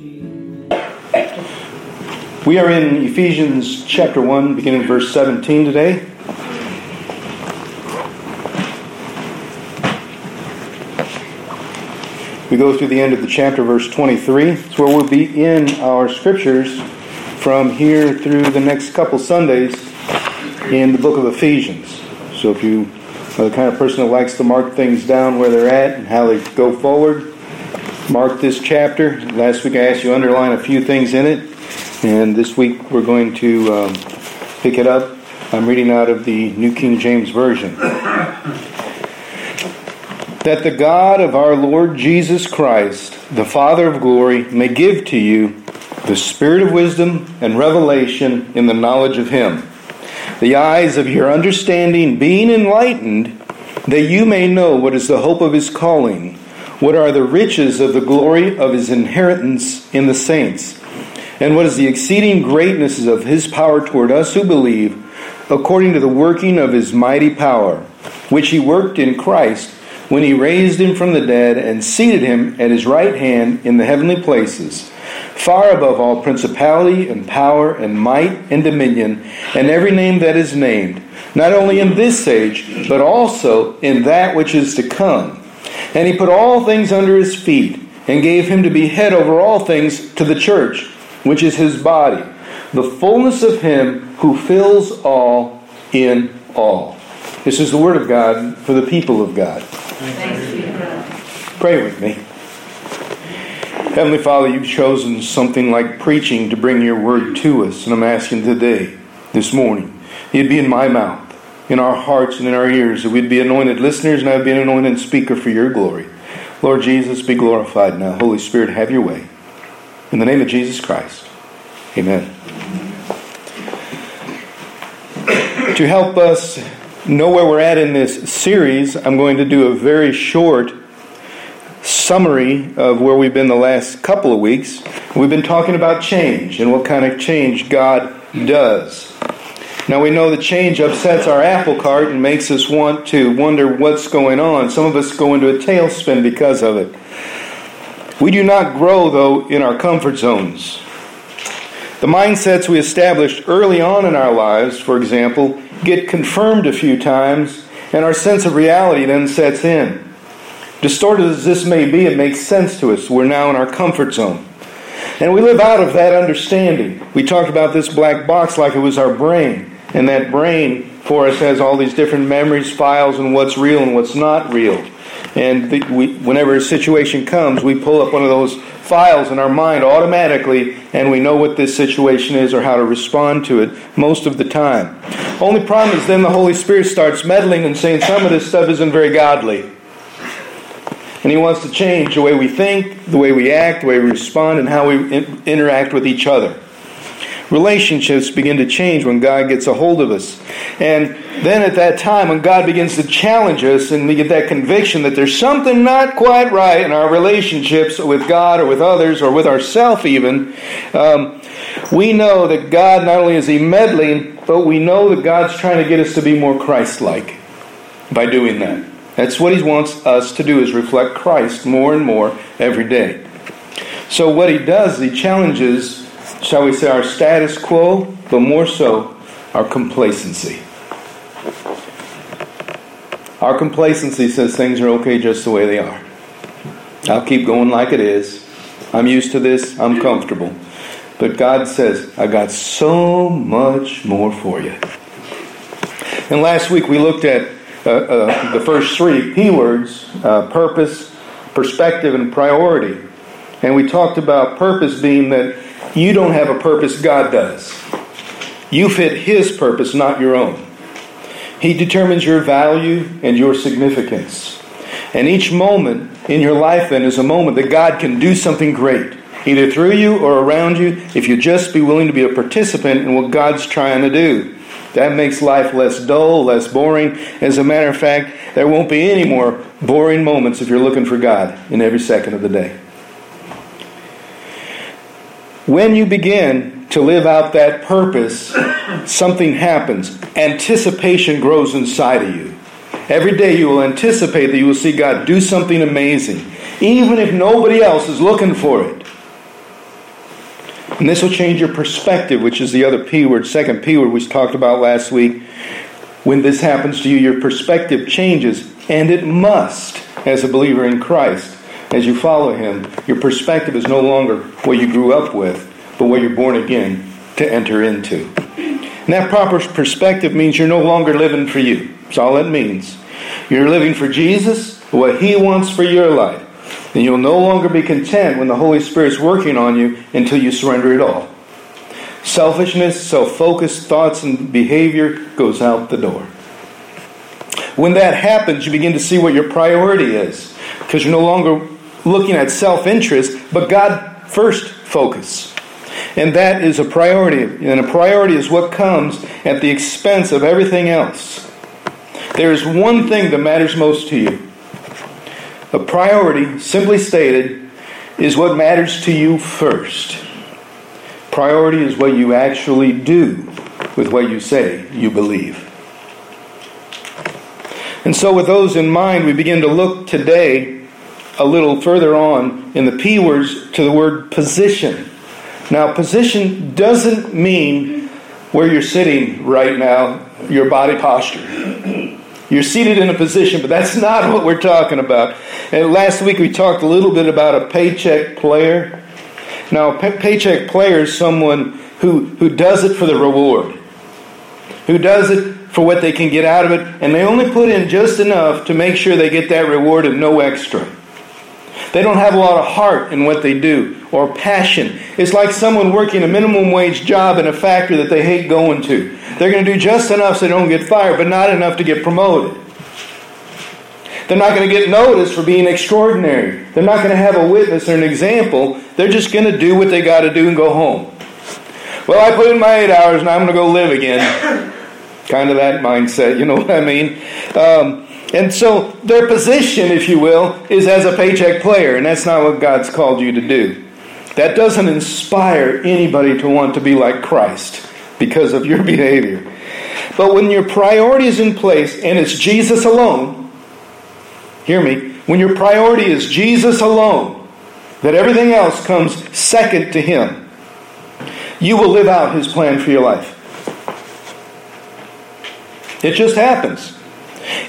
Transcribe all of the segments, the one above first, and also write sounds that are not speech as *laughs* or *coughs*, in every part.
We are in Ephesians chapter 1, beginning verse 17 today. We go through the end of the chapter, verse 23. It's where we'll be in our scriptures from here through the next couple Sundays in the book of Ephesians. So if you are the kind of person that likes to mark things down where they're at and how they go forward, mark this chapter. Last week I asked you to underline a few things in it, and this week we're going to um, pick it up. I'm reading out of the New King James Version that the God of our Lord Jesus Christ, the Father of glory, may give to you the spirit of wisdom and revelation in the knowledge of Him, the eyes of your understanding being enlightened, that you may know what is the hope of His calling, what are the riches of the glory of His inheritance in the saints, and what is the exceeding greatness of His power toward us who believe, according to the working of His mighty power, which He worked in Christ when he raised him from the dead and seated him at his right hand in the heavenly places, far above all principality and power and might and dominion, and every name that is named, not only in this age, but also in that which is to come. And he put all things under his feet, and gave him to be head over all things to the church, which is his body, the fullness of him who fills all in all. This is the word of God for the people of God. Pray with me. Heavenly Father, you've chosen something like preaching to bring your word to us, and I'm asking today, this morning, it'd be in my mouth, in our hearts, and in our ears, that we'd be anointed listeners, and I'd be an anointed speaker for your glory. Lord Jesus, be glorified now. Holy Spirit, have your way. In the name of Jesus Christ. Amen. To help us know where we're at in this series, I'm going to do a very short summary of where we've been the last couple of weeks. We've been talking about change and what kind of change God does. Now we know the change upsets our apple cart and makes us want to wonder what's going on. Some of us go into a tailspin because of it. We do not grow, though, in our comfort zones. The mindsets we established early on in our lives, for example, get confirmed a few times, and our sense of reality then sets in. Distorted as this may be, it makes sense to us. We're now in our comfort zone. And we live out of that understanding. We talked about this black box like it was our brain. And that brain for us has all these different memories, files, and what's real and what's not real. And the, we, whenever a situation comes, we pull up one of those files in our mind automatically, and we know what this situation is or how to respond to it most of the time. Only problem is then the Holy Spirit starts meddling and saying some of this stuff isn't very godly. And He wants to change the way we think, the way we act, the way we respond, and how we in- interact with each other. Relationships begin to change when God gets a hold of us. And then at that time, when God begins to challenge us and we get that conviction that there's something not quite right in our relationships with God or with others or with ourselves even, um, we know that God not only is He meddling, but we know that God's trying to get us to be more Christ like by doing that. That's what He wants us to do is reflect Christ more and more every day. So what He does, He challenges shall we say, our status quo, but more so, our complacency. Our complacency says things are okay just the way they are. I'll keep going like it is. I'm used to this. I'm comfortable. But God says, I got so much more for you. And last week we looked at uh, uh, the first three P words uh, purpose, perspective, and priority. And we talked about purpose being that you don't have a purpose, God does. You fit His purpose, not your own. He determines your value and your significance. And each moment in your life then is a moment that God can do something great, either through you or around you, if you just be willing to be a participant in what God's trying to do. That makes life less dull, less boring. As a matter of fact, there won't be any more boring moments if you're looking for God in every second of the day. When you begin to live out that purpose, something happens. Anticipation grows inside of you. Every day you will anticipate that you will see God do something amazing, even if nobody else is looking for it. And this will change your perspective, which is the other P word, second P word we talked about last week. When this happens to you, your perspective changes, and it must as a believer in Christ. As you follow Him, your perspective is no longer what you grew up with, but what you're born again to enter into. And that proper perspective means you're no longer living for you. That's all it means. You're living for Jesus, what He wants for your life. And you'll no longer be content when the Holy Spirit's working on you until you surrender it all. Selfishness, self focused thoughts, and behavior goes out the door. When that happens, you begin to see what your priority is because you're no longer looking at self interest, but God first focus. And that is a priority. And a priority is what comes at the expense of everything else. There is one thing that matters most to you a priority, simply stated, is what matters to you first. Priority is what you actually do with what you say you believe. And so, with those in mind, we begin to look today a little further on in the P words to the word position. Now, position doesn't mean where you're sitting right now, your body posture. You're seated in a position, but that's *laughs* not what we're talking about. And last week we talked a little bit about a paycheck player. Now, a pay- paycheck player is someone who, who does it for the reward, who does it for what they can get out of it, and they only put in just enough to make sure they get that reward and no extra. They don't have a lot of heart in what they do or passion. It's like someone working a minimum wage job in a factory that they hate going to. They're going to do just enough so they don't get fired, but not enough to get promoted. They're not going to get noticed for being extraordinary. They're not going to have a witness or an example. They're just going to do what they got to do and go home. Well, I put in my eight hours and I'm going to go live again. *coughs* kind of that mindset, you know what I mean? Um, and so their position, if you will, is as a paycheck player, and that's not what God's called you to do. That doesn't inspire anybody to want to be like Christ because of your *laughs* behavior. But when your priority is in place and it's Jesus alone, hear me, when your priority is Jesus alone, that everything else comes second to Him, you will live out His plan for your life. It just happens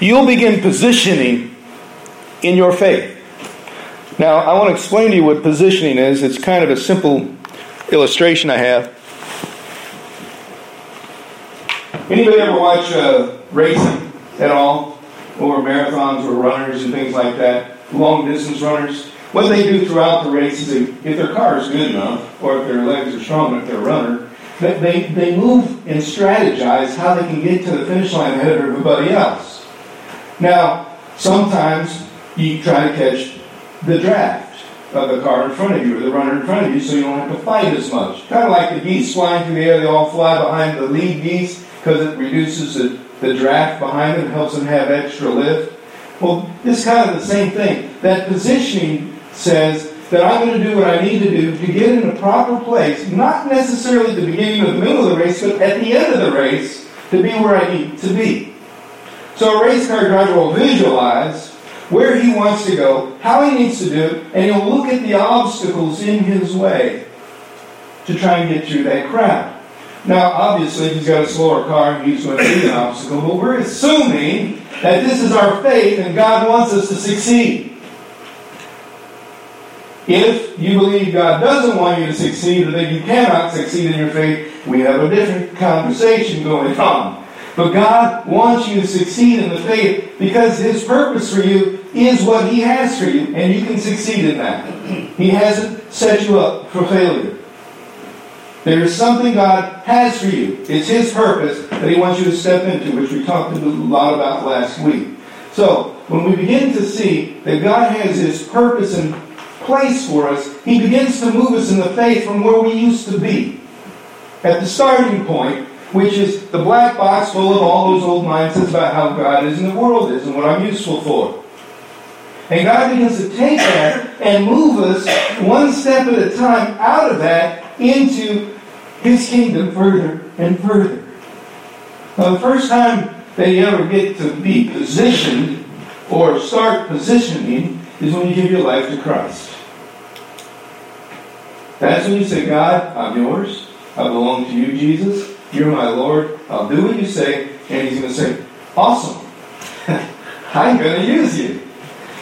you'll begin positioning in your faith. Now, I want to explain to you what positioning is. It's kind of a simple illustration I have. Anybody ever watch uh, racing at all? Or marathons or runners and things like that? Long distance runners? What they do throughout the race is they, if their car is good enough, or if their legs are strong enough, they're a runner, they, they move and strategize how they can get to the finish line ahead of everybody else. Now, sometimes you try to catch the draft of the car in front of you or the runner in front of you so you don't have to fight as much. Kind of like the geese flying through the air, they all fly behind the lead geese because it reduces the, the draft behind them, helps them have extra lift. Well, it's kind of the same thing. That positioning says that I'm going to do what I need to do to get in a proper place, not necessarily at the beginning or the middle of the race, but at the end of the race to be where I need to be. So a race car driver will visualize where he wants to go, how he needs to do it, and he'll look at the obstacles in his way to try and get through that crowd. Now, obviously, if he's got a slower car, and he's going to be an obstacle, but we're assuming that this is our faith and God wants us to succeed. If you believe God doesn't want you to succeed or that you cannot succeed in your faith, we have a different conversation going on. But God wants you to succeed in the faith because His purpose for you is what He has for you, and you can succeed in that. He hasn't set you up for failure. There is something God has for you. It's His purpose that He wants you to step into, which we talked a lot about last week. So, when we begin to see that God has His purpose and place for us, He begins to move us in the faith from where we used to be. At the starting point, which is the black box full of all those old mindsets about how God is and the world is and what I'm useful for. And God begins to take that and move us one step at a time out of that into His kingdom further and further. Now, the first time that you ever get to be positioned or start positioning is when you give your life to Christ. That's when you say, God, I'm yours. I belong to you, Jesus. You're my Lord. I'll do what you say. And he's going to say, Awesome. *laughs* I'm going to use you.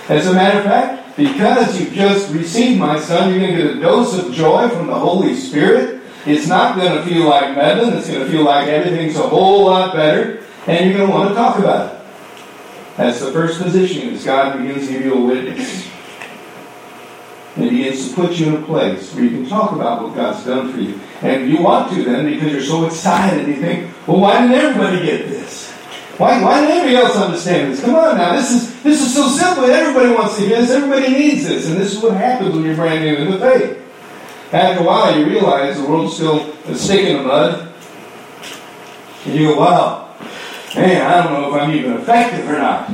As a matter of fact, because you've just received my son, you're going to get a dose of joy from the Holy Spirit. It's not going to feel like medicine. It's going to feel like everything's a whole lot better. And you're going to want to talk about it. That's the first position as God begins to give you a witness. And he begins to put you in a place where you can talk about what God's done for you. And you want to then because you're so excited. You think, well, why didn't everybody get this? Why, why didn't everybody else understand this? Come on now, this is this is so simple. Everybody wants to get this. Everybody needs this. And this is what happens when you're brand new in the faith. After a while, you realize the world's still a stick in the mud. And you go, wow, man, I don't know if I'm even effective or not.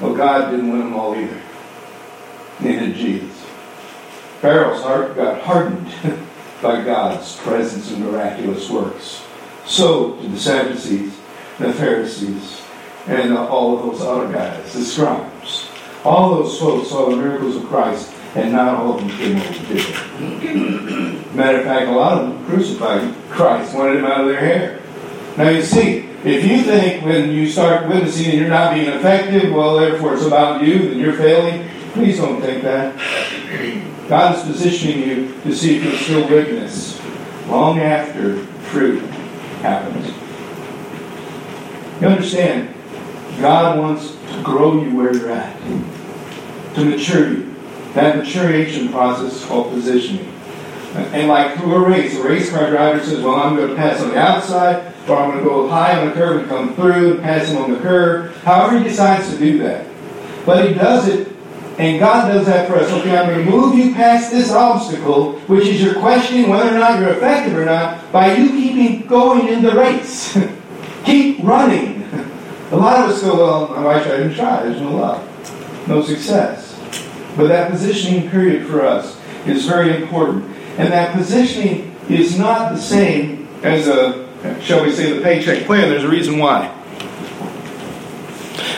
Well, God didn't win them all either. Neither did Jesus. Pharaoh's heart got hardened *laughs* by God's presence and miraculous works. So did the Sadducees, the Pharisees, and all of those other guys, the scribes. All those folks saw the miracles of Christ, and not all of them came over to it. *coughs* Matter of fact, a lot of them crucified Christ, wanted him out of their hair. Now you see, if you think when you start witnessing and you're not being effective, well, therefore it's about you, then you're failing, please don't think that. God is positioning you to see if you'll still witness long after fruit happens. You understand, God wants to grow you where you're at, to mature you. That maturation process is called positioning. And like through a race, a race car driver says, Well, I'm going to pass on the outside, or I'm going to go high on the curve and come through and pass him on the curve. However, he decides to do that. But he does it, and God does that for us. Okay, I'm going to move you past this obstacle, which is you're questioning whether or not you're effective or not, by you keeping going in the race. *laughs* Keep running. A lot of us go, well, why should I even try? There's no love, no success. But that positioning period for us is very important. And that positioning is not the same as a, shall we say, the paycheck plan. There's a reason why.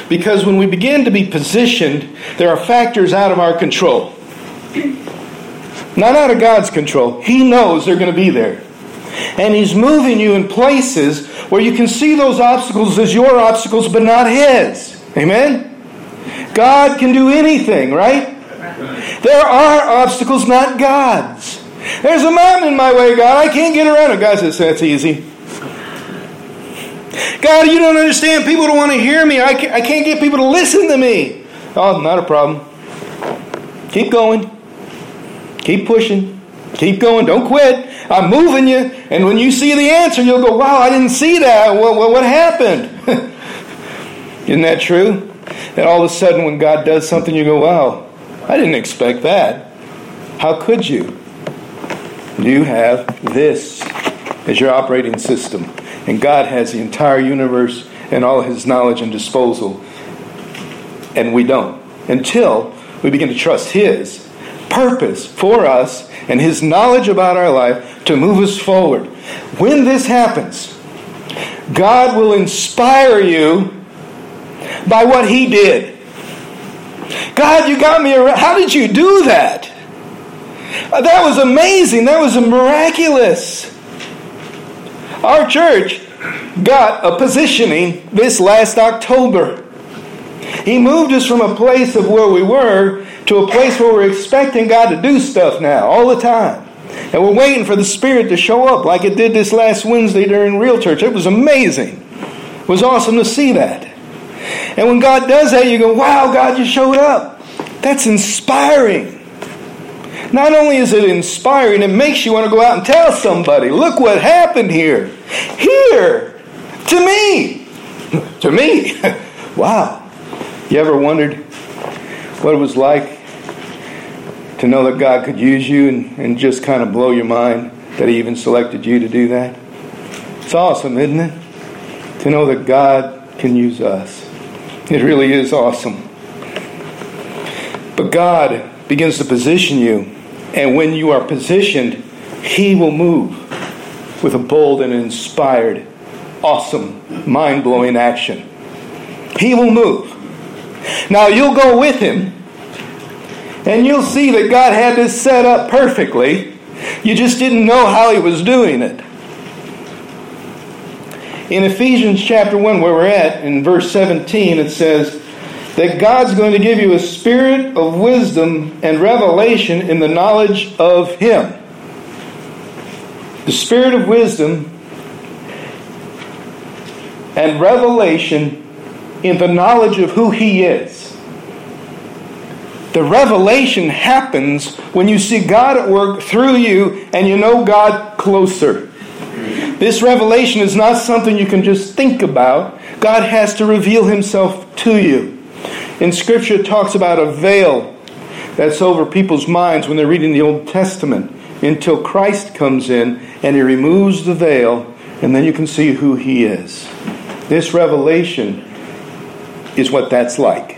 Because when we begin to be positioned, there are factors out of our control. Not out of God's control. He knows they're going to be there. And He's moving you in places where you can see those obstacles as your obstacles, but not His. Amen? God can do anything, right? There are obstacles, not God's. There's a mountain in my way, God. I can't get around it. God says, That's easy. God, you don't understand. People don't want to hear me. I can't, I can't get people to listen to me. Oh, not a problem. Keep going. Keep pushing. Keep going. Don't quit. I'm moving you. And when you see the answer, you'll go, wow, I didn't see that. What, what, what happened? *laughs* Isn't that true? And all of a sudden, when God does something, you go, wow, I didn't expect that. How could you? You have this as your operating system. And God has the entire universe and all his knowledge and disposal. And we don't. Until we begin to trust his purpose for us and his knowledge about our life to move us forward. When this happens, God will inspire you by what he did. God, you got me around. How did you do that? That was amazing. That was miraculous. Our church got a positioning this last October. He moved us from a place of where we were to a place where we're expecting God to do stuff now, all the time. And we're waiting for the Spirit to show up like it did this last Wednesday during Real Church. It was amazing. It was awesome to see that. And when God does that, you go, wow, God, you showed up. That's inspiring. Not only is it inspiring, it makes you want to go out and tell somebody, look what happened here. Here. To me. *laughs* to me. *laughs* wow. You ever wondered what it was like to know that God could use you and, and just kind of blow your mind that He even selected you to do that? It's awesome, isn't it? To know that God can use us. It really is awesome. But God begins to position you and when you are positioned, He will move with a bold and inspired, awesome, mind blowing action. He will move. Now you'll go with Him, and you'll see that God had this set up perfectly. You just didn't know how He was doing it. In Ephesians chapter 1, where we're at, in verse 17, it says that God's going to give you a spirit of wisdom and revelation in the knowledge of Him. The spirit of wisdom and revelation in the knowledge of who He is. The revelation happens when you see God at work through you and you know God closer. This revelation is not something you can just think about. God has to reveal Himself to you. In Scripture, it talks about a veil that's over people's minds when they're reading the Old Testament until Christ comes in and He removes the veil, and then you can see who He is. This revelation is what that's like.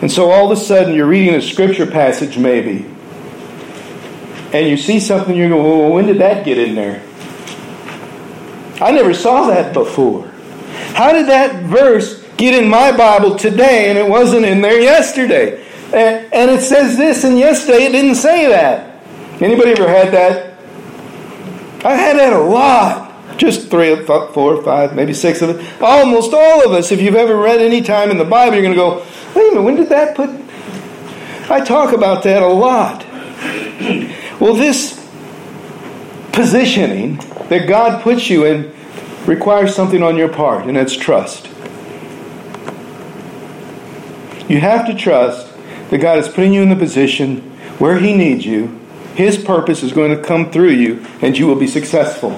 And so all of a sudden, you're reading a scripture passage, maybe, and you see something, you go, well, when did that get in there? I never saw that before. How did that verse get in my Bible today and it wasn't in there yesterday? And, it says this, and yesterday it didn't say that. Anybody ever had that? I had that a lot. Just three, four, five, maybe six of it. Almost all of us, if you've ever read any time in the Bible, you're going to go, wait a minute, when did that put. I talk about that a lot. Well, this positioning that God puts you in requires something on your part, and that's trust. You have to trust that God is putting you in the position where He needs you. His purpose is going to come through you, and you will be successful.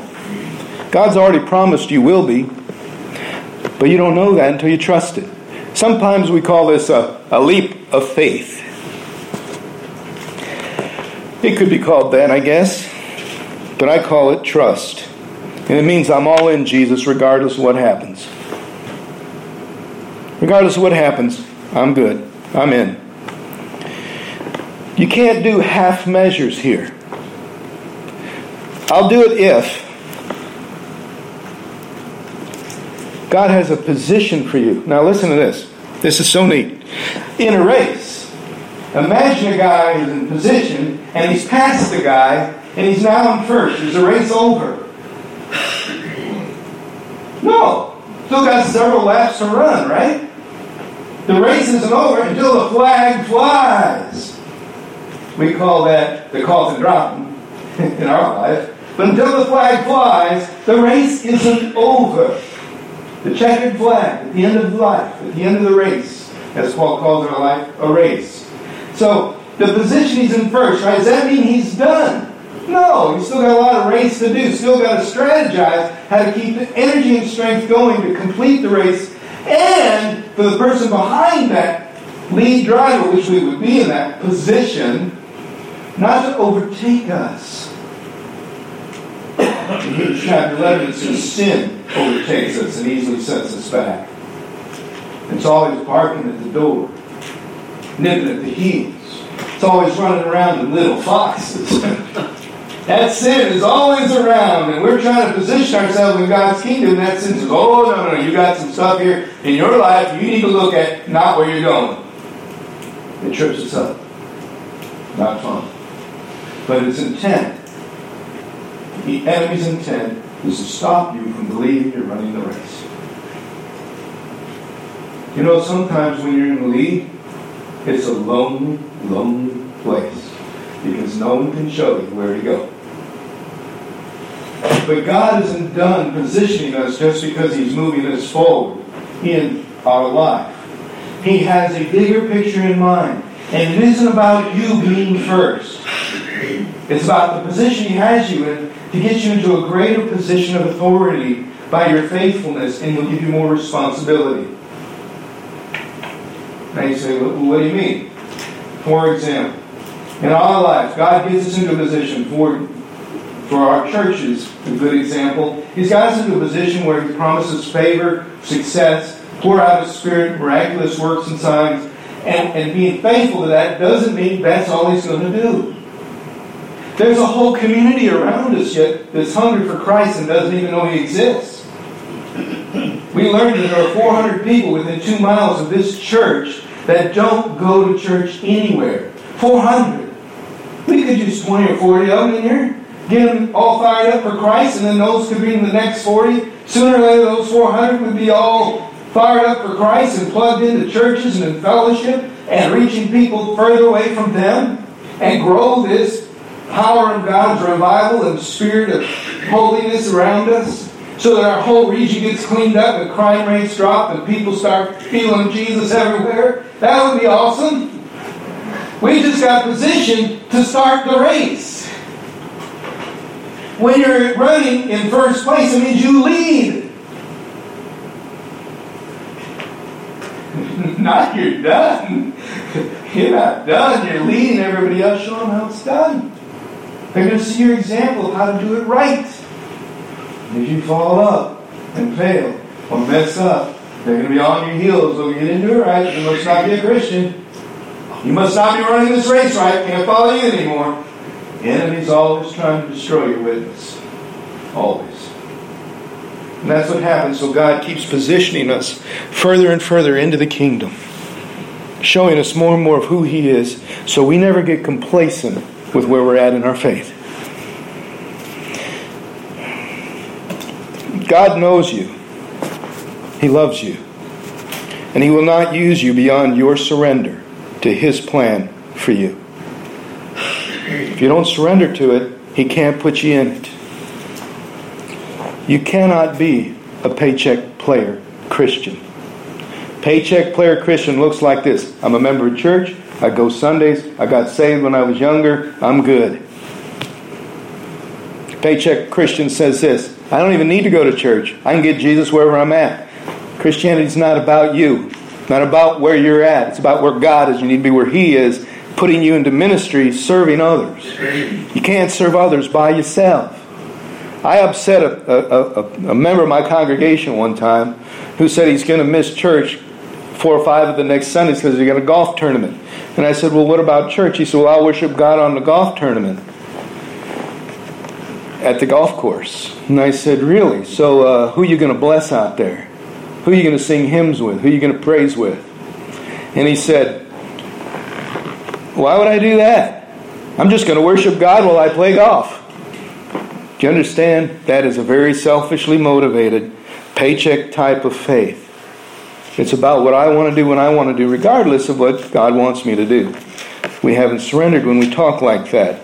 God's already promised you will be, but you don't know that until you trust it. Sometimes we call this a, a leap of faith. It could be called that, I guess, but I call it trust. And it means I'm all in Jesus regardless of what happens. Regardless of what happens, I'm good. I'm in. You can't do half measures here. I'll do it if God has a position for you. Now, listen to this. This is so neat. In a race, imagine a guy who's in position and he's past the guy and he's now in first. Is the race over? *sighs* No. Still got several laps to run, right? The race isn't over until the flag flies. We call that the call to dropping in our life. But until the flag flies, the race isn't over. The checkered flag at the end of life, at the end of the race, as Paul calls our life, a race. So the position he's in first, right? Does that mean he's done? No, he's still got a lot of race to do. Still got to strategize how to keep the energy and strength going to complete the race. And for the person behind that lead driver, which we would be in that position, not to overtake us. In Hebrews chapter 11, it says sin overtakes us and easily sets us back. It's always barking at the door, nipping at the heels. It's always running around in little foxes. *laughs* that sin is always around, and we're trying to position ourselves in God's kingdom. That sin says, oh, no, no, you got some stuff here in your life you need to look at, not where you're going. It trips us up. Not fun. But its intent the enemy's intent is to stop you from believing you're running the race. You know, sometimes when you're in the lead, it's a lonely, lonely place because no one can show you where to go. But God isn't done positioning us just because He's moving us forward in our life. He has a bigger picture in mind. And it isn't about you being first. It's about the position He has you in to get you into a greater position of authority by your faithfulness and will give you more responsibility. Now you say, well, what do you mean? For example, in our lives, God gets us into a position for, for our churches, a good example. He's got us into a position where He promises favor, success, pour out His Spirit, miraculous works and signs, and, and being faithful to that doesn't mean that's all He's going to do. There's a whole community around us yet that's hungry for Christ and doesn't even know He exists. We learned that there are 400 people within two miles of this church that don't go to church anywhere. 400. We could use 20 or 40 of them in here. Get them all fired up for Christ, and then those could be in the next 40. Sooner or later, those 400 would be all fired up for Christ and plugged into churches and in fellowship and reaching people further away from them and grow this power of God's revival and spirit of holiness around us so that our whole region gets cleaned up and crime rates drop and people start feeling Jesus everywhere. That would be awesome. We just got positioned to start the race. When you're running in first place, it means you lead. Not you're done. You're not done. You're leading everybody else, showing how it's done. They're going to see your example of how to do it right. If you fall up and fail or mess up, they're going to be on your heels. They'll get into it right. You must not be a Christian. You must not be running this race right. Can't follow you anymore. The enemy's always trying to destroy your witness. Always. And that's what happens. So God keeps positioning us further and further into the kingdom, showing us more and more of who He is, so we never get complacent with where we're at in our faith. God knows you, He loves you, and He will not use you beyond your surrender to His plan for you. If you don't surrender to it, He can't put you in it. You cannot be a paycheck player Christian. Paycheck player Christian looks like this I'm a member of church, I go Sundays, I got saved when I was younger, I'm good. Paycheck Christian says this I don't even need to go to church, I can get Jesus wherever I'm at. Christianity is not about you, not about where you're at, it's about where God is. You need to be where He is, putting you into ministry, serving others. You can't serve others by yourself. I upset a, a, a, a member of my congregation one time who said he's going to miss church four or five of the next Sundays because he's got a golf tournament. And I said, Well, what about church? He said, Well, I'll worship God on the golf tournament at the golf course. And I said, Really? So, uh, who are you going to bless out there? Who are you going to sing hymns with? Who are you going to praise with? And he said, Why would I do that? I'm just going to worship God while I play golf. Do you understand? That is a very selfishly motivated, paycheck type of faith. It's about what I want to do when I want to do, regardless of what God wants me to do. We haven't surrendered when we talk like that.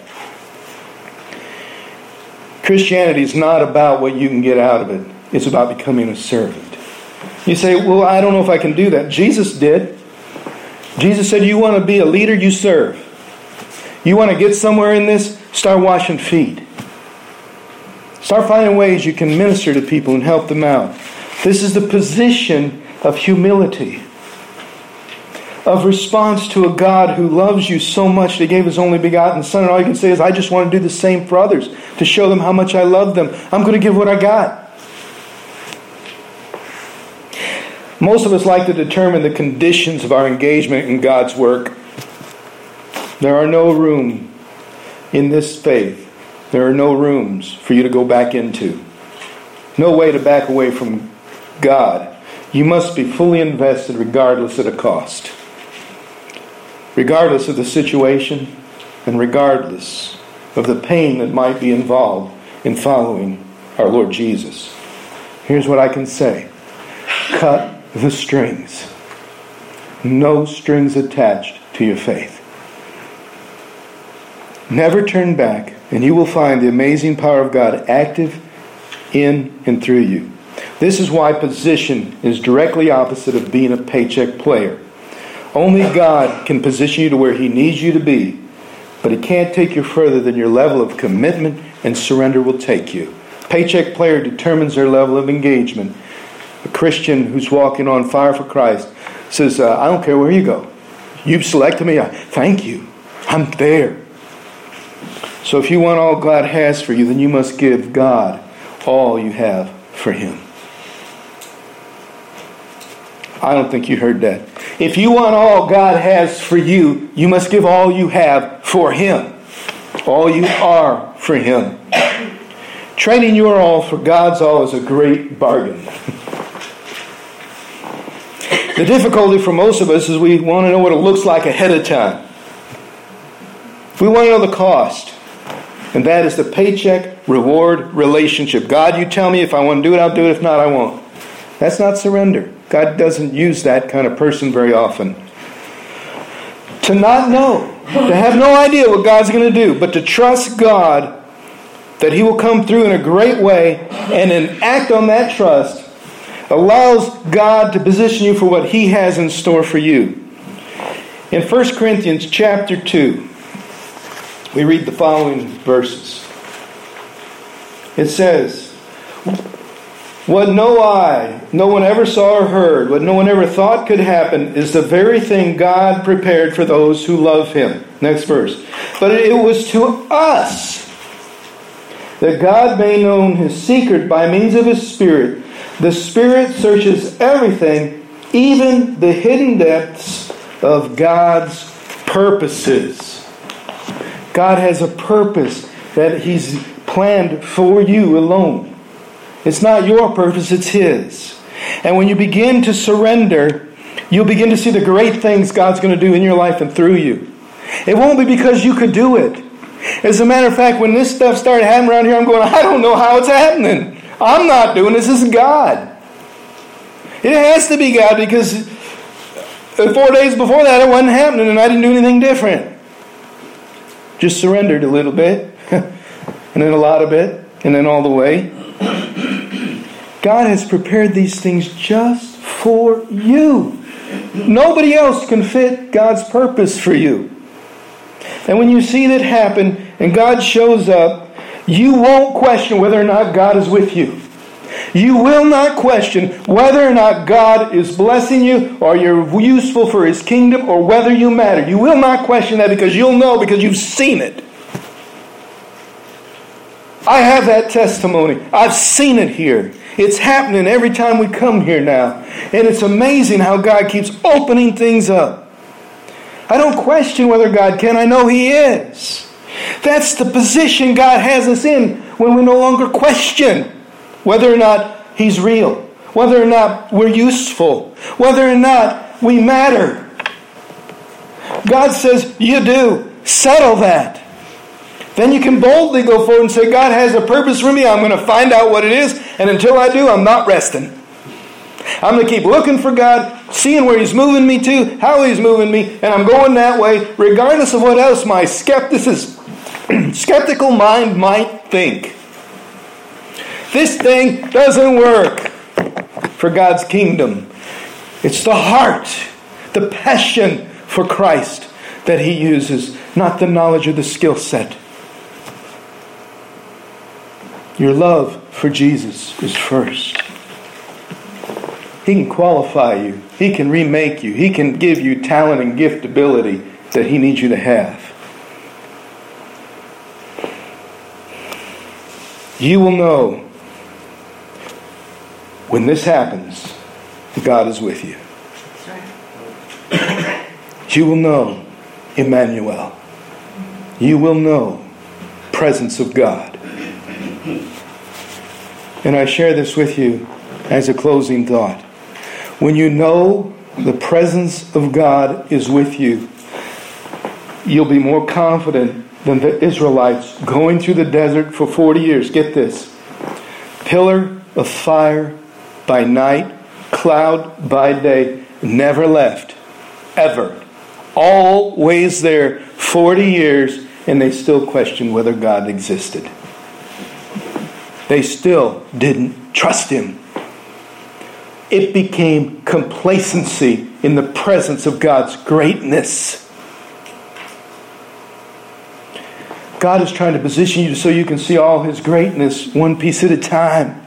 Christianity is not about what you can get out of it, it's about becoming a servant. You say, Well, I don't know if I can do that. Jesus did. Jesus said, You want to be a leader, you serve. You want to get somewhere in this, start washing feet. Start finding ways you can minister to people and help them out. This is the position of humility, of response to a God who loves you so much that He gave His only begotten Son. And all you can say is, I just want to do the same for others to show them how much I love them. I'm going to give what I got. Most of us like to determine the conditions of our engagement in God's work. There are no room in this faith there are no rooms for you to go back into. No way to back away from God. You must be fully invested regardless of the cost. Regardless of the situation and regardless of the pain that might be involved in following our Lord Jesus. Here's what I can say cut the strings. No strings attached to your faith. Never turn back and you will find the amazing power of God active in and through you. This is why position is directly opposite of being a paycheck player. Only God can position you to where He needs you to be, but He can't take you further than your level of commitment and surrender will take you. Paycheck player determines their level of engagement. A Christian who's walking on fire for Christ says, uh, I don't care where you go. You've selected me. I thank you. I'm there. So if you want all God has for you, then you must give God all you have for Him. I don't think you heard that. If you want all God has for you, you must give all you have for Him. All you are for Him. Trading your all for God's all is a great bargain. *laughs* the difficulty for most of us is we want to know what it looks like ahead of time. We want to know the cost. And that is the paycheck reward relationship. God, you tell me if I want to do it, I'll do it. If not, I won't. That's not surrender. God doesn't use that kind of person very often. To not know, to have no idea what God's going to do, but to trust God that He will come through in a great way and then act on that trust allows God to position you for what He has in store for you. In 1 Corinthians chapter 2, we read the following verses. It says, What no eye, no one ever saw or heard, what no one ever thought could happen, is the very thing God prepared for those who love Him. Next verse. But it was to us that God made known His secret by means of His Spirit. The Spirit searches everything, even the hidden depths of God's purposes. God has a purpose that He's planned for you alone. It's not your purpose, it's His. And when you begin to surrender, you'll begin to see the great things God's going to do in your life and through you. It won't be because you could do it. As a matter of fact, when this stuff started happening around here, I'm going, I don't know how it's happening. I'm not doing this. This is God. It has to be God because uh, four days before that, it wasn't happening and I didn't do anything different. Just surrendered a little bit, *laughs* and then a lot of it, and then all the way. God has prepared these things just for you. Nobody else can fit God's purpose for you. And when you see that happen and God shows up, you won't question whether or not God is with you. You will not question whether or not God is blessing you or you're useful for His kingdom or whether you matter. You will not question that because you'll know because you've seen it. I have that testimony. I've seen it here. It's happening every time we come here now. And it's amazing how God keeps opening things up. I don't question whether God can, I know He is. That's the position God has us in when we no longer question whether or not He's real, whether or not we're useful, whether or not we matter. God says, You do. Settle that. Then you can boldly go forward and say, God has a purpose for me. I'm going to find out what it is. And until I do, I'm not resting. I'm going to keep looking for God, seeing where He's moving me to, how He's moving me, and I'm going that way, regardless of what else my skepticism, *clears throat* skeptical mind might think. This thing doesn't work for God's kingdom. It's the heart, the passion for Christ that He uses, not the knowledge or the skill set. Your love for Jesus is first. He can qualify you. He can remake you. He can give you talent and gift ability that He needs you to have. You will know when this happens God is with you. You will know Emmanuel. You will know presence of God. And I share this with you as a closing thought. When you know the presence of God is with you, you'll be more confident than the Israelites going through the desert for 40 years. Get this pillar of fire by night, cloud by day, never left, ever. Always there, 40 years, and they still questioned whether God existed. They still didn't trust Him. It became complacency in the presence of God's greatness. God is trying to position you so you can see all His greatness one piece at a time.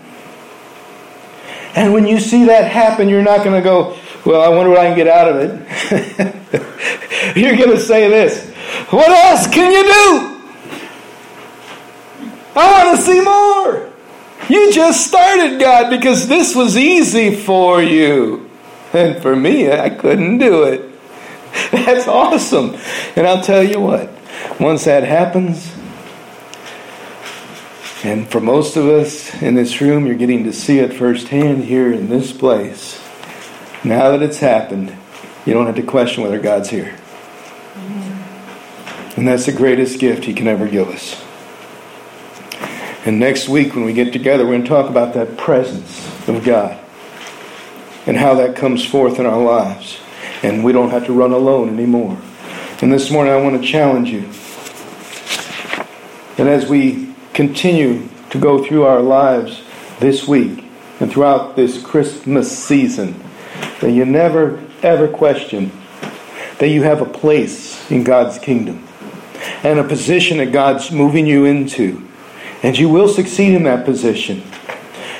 And when you see that happen, you're not going to go, Well, I wonder what I can get out of it. *laughs* you're going to say this What else can you do? I want to see more. You just started, God, because this was easy for you. And for me, I couldn't do it. *laughs* That's awesome. And I'll tell you what, once that happens, and for most of us in this room, you're getting to see it firsthand here in this place. Now that it's happened, you don't have to question whether God's here. And that's the greatest gift He can ever give us. And next week, when we get together, we're going to talk about that presence of God and how that comes forth in our lives. And we don't have to run alone anymore. And this morning, I want to challenge you that as we continue to go through our lives this week and throughout this Christmas season, that you never ever question that you have a place in God's kingdom and a position that God's moving you into. And you will succeed in that position.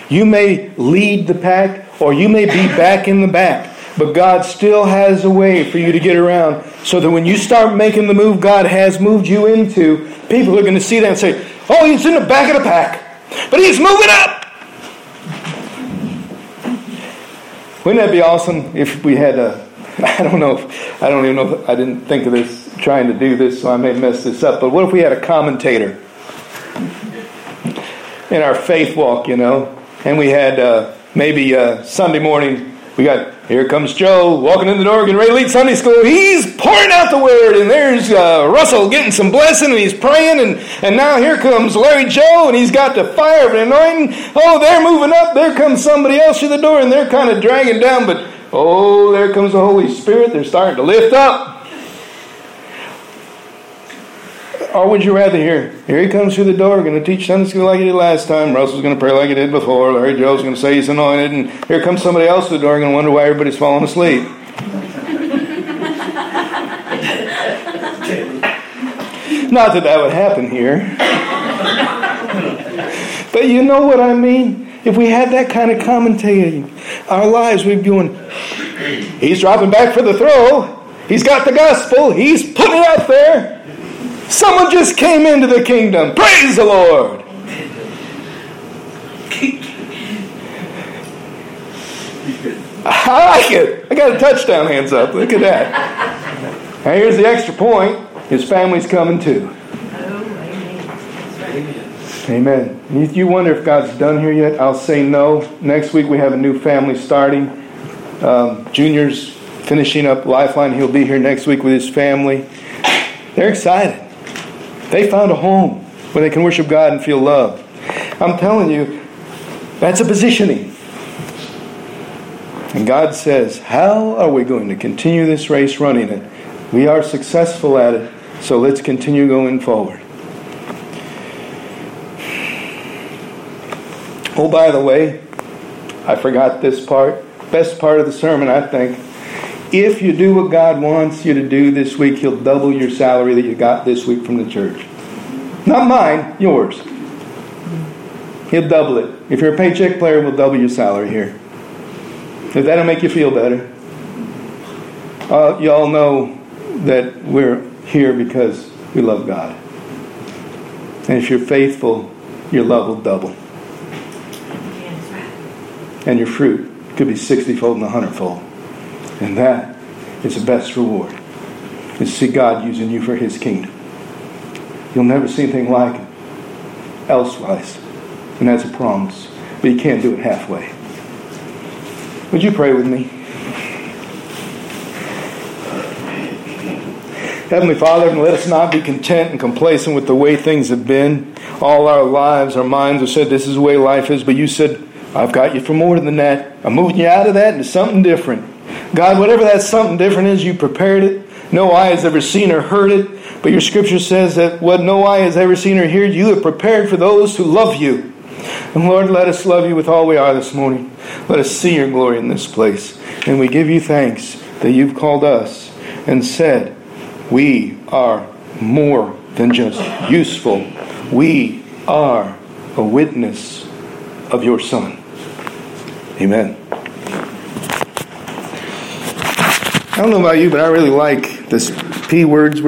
You may lead the pack or you may be back in the back, but God still has a way for you to get around so that when you start making the move God has moved you into, people are going to see that and say, Oh, he's in the back of the pack, but he's moving up. Wouldn't that be awesome if we had a *laughs* I don't know if, I don't even know if I didn't think of this trying to do this, so I may mess this up. But what if we had a commentator in our faith walk, you know, and we had uh, maybe uh, Sunday morning we got here comes Joe walking in the door, getting ready to lead Sunday school. He's pouring out the word, and there's uh, Russell getting some blessing, and he's praying, and, and now here comes Larry Joe, and he's got the fire of an anointing. Oh, they're moving up. There comes somebody else through the door, and they're kind of dragging down, but oh, there comes the Holy Spirit. They're starting to lift up. Or would you rather hear, here he comes through the door, going to teach Sunday school like he did last time. Russell's going to pray like he did before. Larry Joe's going to say he's anointed. And here comes somebody else through the door, going to wonder why everybody's falling asleep. *laughs* Not that that would happen here. but you know what I mean? If we had that kind of commentating, our lives, we'd be going, he's dropping back for the throw. He's got the gospel. He's putting it out there. Someone just came into the kingdom. Praise the Lord. I like it. I got a touchdown hands up. Look at that. Now here's the extra point. His family's coming too. Amen. If you wonder if God's done here yet, I'll say no. Next week we have a new family starting. Um, Junior's finishing up Lifeline. He'll be here next week with his family. They're excited. They found a home where they can worship God and feel love. I'm telling you, that's a positioning. And God says, How are we going to continue this race running it? We are successful at it, so let's continue going forward. Oh, by the way, I forgot this part. Best part of the sermon, I think. If you do what God wants you to do this week, He'll double your salary that you got this week from the church. Not mine, yours. He'll double it. If you're a paycheck player, we'll double your salary here. If that'll make you feel better. Uh, you all know that we're here because we love God. And if you're faithful, your love will double. And your fruit could be 60 fold and 100 fold. And that is the best reward. Is to see God using you for His kingdom. You'll never see anything like it elsewise. And that's a promise. But you can't do it halfway. Would you pray with me? Heavenly Father, let us not be content and complacent with the way things have been. All our lives, our minds have said this is the way life is, but you said, I've got you for more than that. I'm moving you out of that into something different. God, whatever that something different is, you prepared it. No eye has ever seen or heard it, but your scripture says that what no eye has ever seen or heard, you have prepared for those who love you. And Lord, let us love you with all we are this morning. Let us see your glory in this place. And we give you thanks that you've called us and said, we are more than just useful. We are a witness of your Son. Amen. I don't know about you, but I really like this P words we're